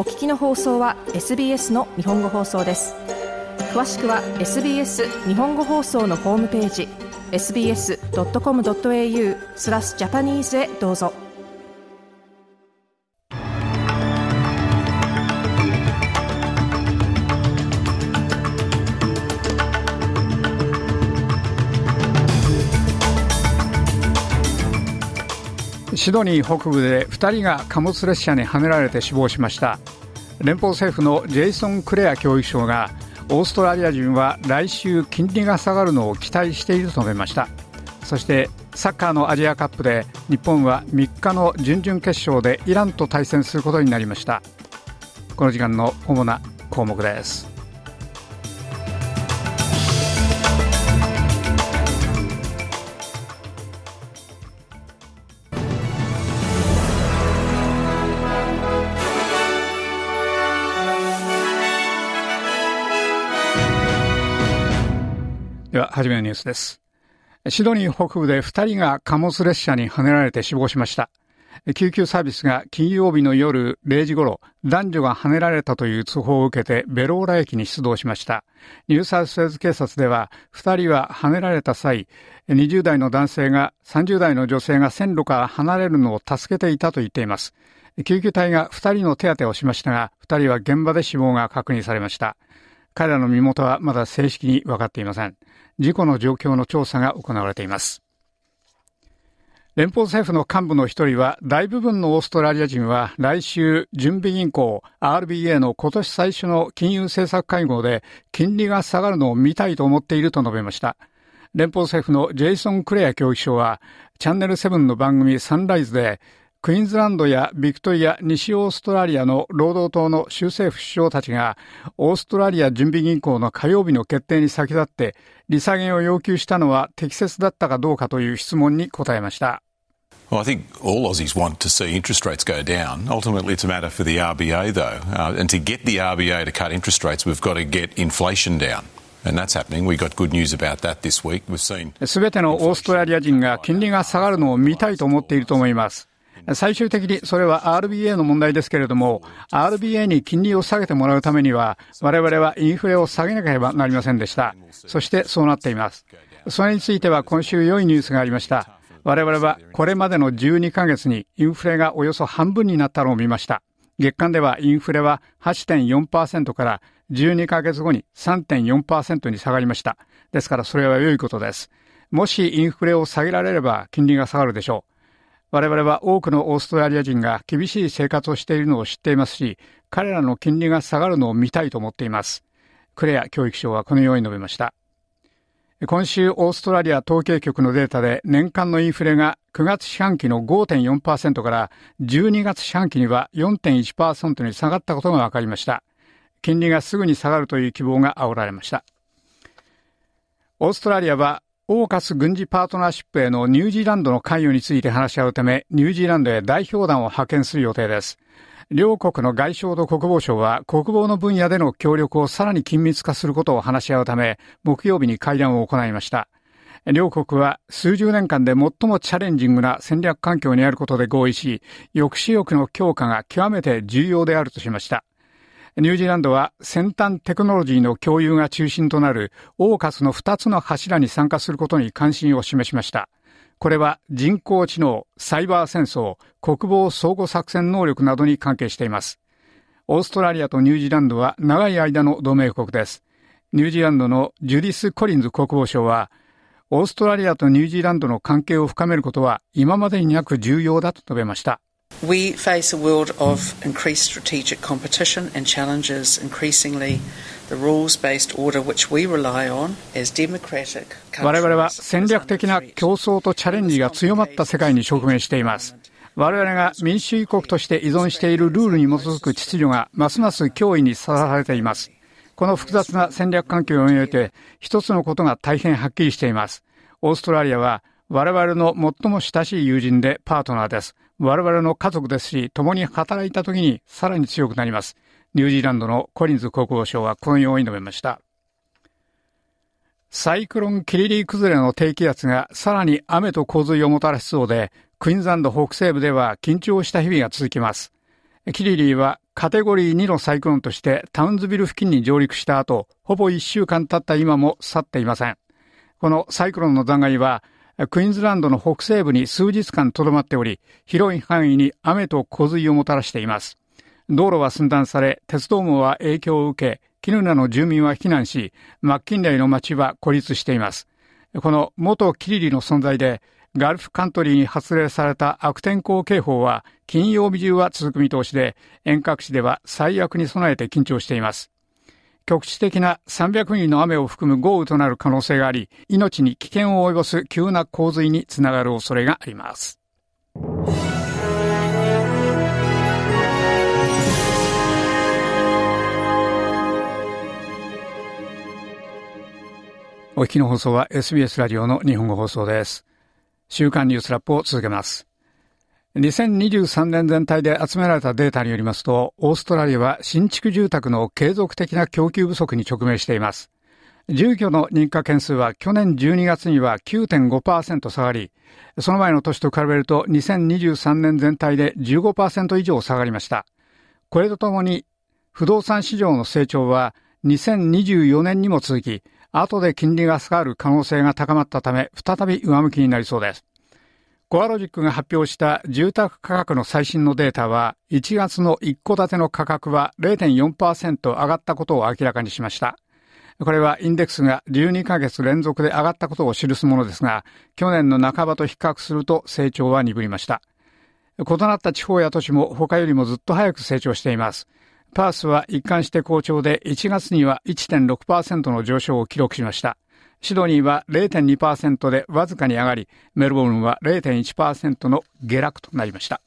お聞きの放送は SBS の日本語放送です。詳しくは SBS 日本語放送のホームページ sbs.com.au スラスジャパニーズへどうぞ。シドニー北部で2人が貨物列車にはねられて死亡しました。連邦政府のジェイソン・クレア教育相がオーストラリア人は来週金利が下がるのを期待していると述べました。そしてサッカーのアジアカップで日本は3日の準々決勝でイランと対戦することになりました。この時間の主な項目です。では、はじめのニュースです。シドニー北部で2人が貨物列車にはねられて死亡しました。救急サービスが金曜日の夜0時頃、男女がはねられたという通報を受けてベローラ駅に出動しました。ニューサウスウェーズ警察では、2人ははねられた際、20代の男性が30代の女性が線路から離れるのを助けていたと言っています。救急隊が2人の手当てをしましたが、2人は現場で死亡が確認されました。彼らの身元はまだ正式に分かっていません。事故の状況の調査が行われています。連邦政府の幹部の一人は、大部分のオーストラリア人は来週、準備銀行 RBA の今年最初の金融政策会合で金利が下がるのを見たいと思っていると述べました。連邦政府のジェイソン・クレア教育相は、チャンネル7の番組サンライズで、クイーンズランドやビクトリア、西オーストラリアの労働党の州政府首相たちが、オーストラリア準備銀行の火曜日の決定に先立って、利下げを要求したのは適切だったかどうかという質問に答えました。Well, I think all Aussies want to see interest rates go down. Ultimately, it's a matter for the RBA, though. Uh, and to get the RBA to cut interest rates, we've got to get inflation down. すべてのオーストラリア人が金利が下がるのを見たいと思っていると思います。最終的にそれは RBA の問題ですけれども、RBA に金利を下げてもらうためには、我々はインフレを下げなければなりませんでした。そしてそうなっています。それについては今週良いニュースがありました。我々はこれまでの12ヶ月にインフレがおよそ半分になったのを見ました。月間ではインフレは8.4%から12ヶ月後に3.4%に下がりました。ですからそれは良いことです。もしインフレを下げられれば金利が下がるでしょう。我々は多くのオーストラリア人が厳しい生活をしているのを知っていますし、彼らの金利が下がるのを見たいと思っています。クレア教育省はこのように述べました。今週オーストラリア統計局のデータで年間のインフレが9月四半期の5.4%から12月四半期には4.1%に下がったことが分かりました。金利がすぐに下がるという希望が煽られました。オーストラリアはオーカス軍事パートナーシップへのニュージーランドの関与について話し合うため、ニュージーランドへ代表団を派遣する予定です。両国の外相と国防省は国防の分野での協力をさらに緊密化することを話し合うため、木曜日に会談を行いました。両国は数十年間で最もチャレンジングな戦略環境にあることで合意し、抑止力の強化が極めて重要であるとしました。ニュージーランドは先端テクノロジーの共有が中心となるオーカスの2つの柱に参加することに関心を示しました。これは人工知能、サイバー戦争、国防相互作戦能力などに関係しています。オーストラリアとニュージーランドは長い間の同盟国です。ニュージーランドのジュディス・コリンズ国防相は、オーストラリアとニュージーランドの関係を深めることは今までになく重要だと述べました。We face a world of increased strategic competition and challenges increasingly the rules-based order which we rely on as democratic 我々は戦略的な競争とチャレンジが強まった世界に直面しています。我々が民主主義国として依存しているルールに基づく秩序がますます脅威にさらされています。この複雑な戦略環境において一つのことが大変はっきりしています。オーストラリアは我々の最も親しい友人でパートナーです。我々の家族ですし、共に働いた時にさらに強くなります。ニュージーランドのコリンズ国防相はこのように述べました。サイクロンキリリー崩れの低気圧がさらに雨と洪水をもたらしそうで、クイーンズランド北西部では緊張した日々が続きます。キリリーはカテゴリー2のサイクロンとしてタウンズビル付近に上陸した後、ほぼ1週間経った今も去っていません。このサイクロンの残骸は、クイーンズランドの北西部に数日間留まっており、広い範囲に雨と洪水をもたらしています。道路は寸断され、鉄道網は影響を受け、キヌナの住民は避難し、マッキンレイの町は孤立しています。この元キリリの存在で、ガルフカントリーに発令された悪天候警報は金曜日中は続く見通しで、遠隔地では最悪に備えて緊張しています。局地的な300ミリの雨を含む豪雨となる可能性があり、命に危険を及ぼす急な洪水につながる恐れがあります。お聞きの放送は SBS ラジオの日本語放送です。週刊ニュースラップを続けます。2023年全体で集められたデータによりますと、オーストラリアは新築住宅の継続的な供給不足に直面しています。住居の認可件数は去年12月には9.5%下がり、その前の年と比べると2023年全体で15%以上下がりました。これとともに、不動産市場の成長は2024年にも続き、後で金利が下がる可能性が高まったため、再び上向きになりそうです。コアロジックが発表した住宅価格の最新のデータは、1月の一戸建ての価格は0.4%上がったことを明らかにしました。これはインデックスが12ヶ月連続で上がったことを記すものですが、去年の半ばと比較すると成長は鈍りました。異なった地方や都市も他よりもずっと早く成長しています。パースは一貫して好調で1月には1.6%の上昇を記録しました。シドニーは0.2%でわずかに上がり、メルボルンは0.1%の下落となりました。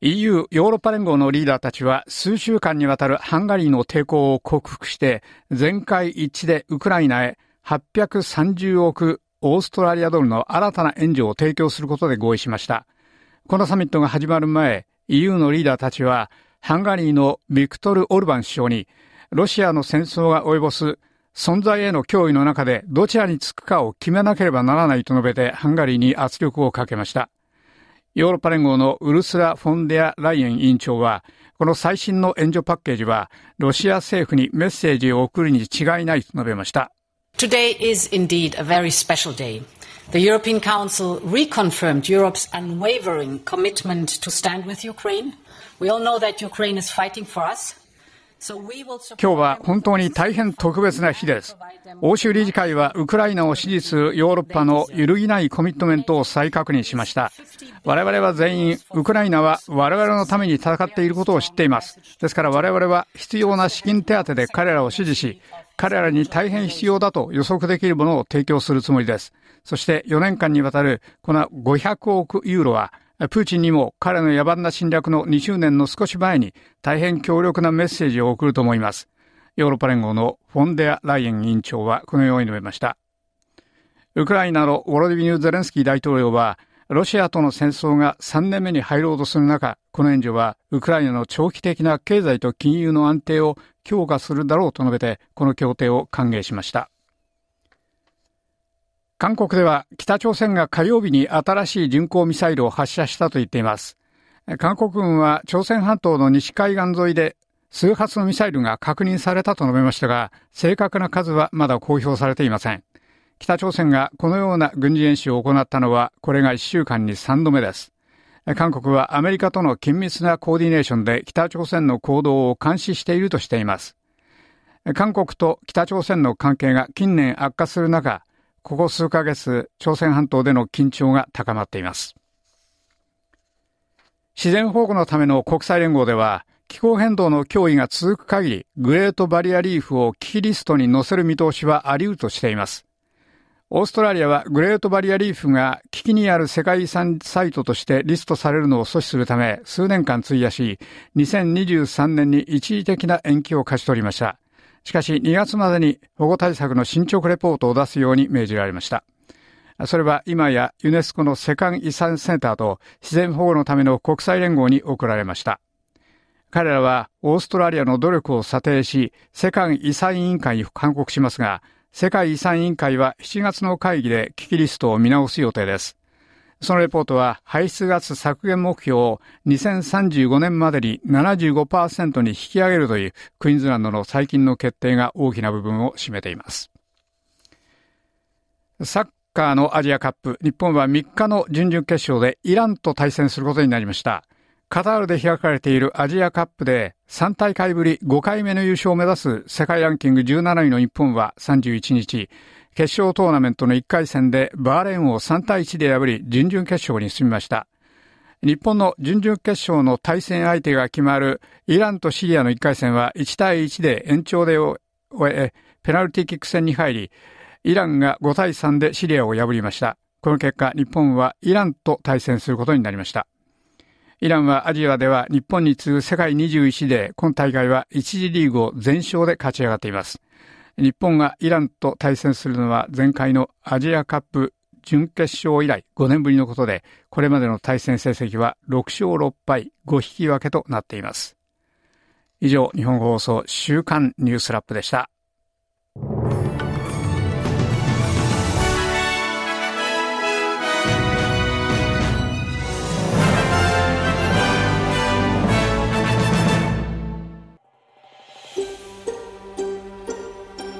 EU ヨーロッパ連合のリーダーたちは数週間にわたるハンガリーの抵抗を克服して全会一致でウクライナへ830億オーストラリアドルの新たな援助を提供することで合意しました。このサミットが始まる前、EU のリーダーたちはハンガリーのビクトル・オルバン首相に、ロシアの戦争が及ぼす存在への脅威の中でどちらにつくかを決めなければならないと述べてハンガリーに圧力をかけました。ヨーロッパ連合のウルスラ・フォンデア・ライエン委員長は、この最新の援助パッケージは、ロシア政府にメッセージを送るに違いないと述べました。Today is indeed a very special day. The European Council reconfirmed Europe's unwavering commitment to stand with Ukraine We all know that Ukraine is fighting for us. 今日は本当に大変特別な日です。欧州理事会はウクライナを支持するヨーロッパの揺るぎないコミットメントを再確認しました。我々は全員、ウクライナは我々のために戦っていることを知っています。ですから我々は必要な資金手当で彼らを支持し、彼らに大変必要だと予測できるものを提供するつもりです。そして4年間にわたるこの500億ユーロはプーチンにも彼の野蛮な侵略の2周年の少し前に大変強力なメッセージを送ると思います。ヨーロッパ連合のフォンデア・ライエン委員長はこのように述べました。ウクライナのウォロディビニュー・ゼレンスキー大統領は、ロシアとの戦争が3年目に入ろうとする中、この援助はウクライナの長期的な経済と金融の安定を強化するだろうと述べて、この協定を歓迎しました。韓国では北朝鮮が火曜日に新しい巡航ミサイルを発射したと言っています。韓国軍は朝鮮半島の西海岸沿いで数発のミサイルが確認されたと述べましたが、正確な数はまだ公表されていません。北朝鮮がこのような軍事演習を行ったのは、これが1週間に3度目です。韓国はアメリカとの緊密なコーディネーションで北朝鮮の行動を監視しているとしています。韓国と北朝鮮の関係が近年悪化する中、ここ数ヶ月、朝鮮半島での緊張が高まっています。自然保護のための国際連合では、気候変動の脅威が続く限り、グレートバリアリーフを危機リストに載せる見通しはあり得るとしています。オーストラリアはグレートバリアリーフが危機にある世界遺産サイトとしてリストされるのを阻止するため数年間費やし、2023年に一時的な延期を勝ち取りました。しかし2月までに保護対策の進捗レポートを出すように命じられました。それは今やユネスコの世界遺産センターと自然保護のための国際連合に送られました。彼らはオーストラリアの努力を査定し、世界遺産委員会に勧告しますが、世界遺産委員会は7月の会議で危機リストを見直す予定です。そのレポートは排出ガス削減目標を2035年までに75%に引き上げるというクイーンズランドの最近の決定が大きな部分を占めています。サッカーのアジアカップ、日本は3日の準々決勝でイランと対戦することになりました。カタールで開かれているアジアカップで3大会ぶり5回目の優勝を目指す世界ランキング17位の日本は31日、決勝トーナメントの1回戦でバーレーンを3対1で破り準々決勝に進みました。日本の準々決勝の対戦相手が決まるイランとシリアの1回戦は1対1で延長で終え、ペナルティキック戦に入り、イランが5対3でシリアを破りました。この結果、日本はイランと対戦することになりました。イランはアジアでは日本に次ぐ世界21位で、今大会は1次リーグを全勝で勝ち上がっています。日本がイランと対戦するのは前回のアジアカップ準決勝以来5年ぶりのことで、これまでの対戦成績は6勝6敗5引き分けとなっています。以上、日本放送週刊ニュースラップでした。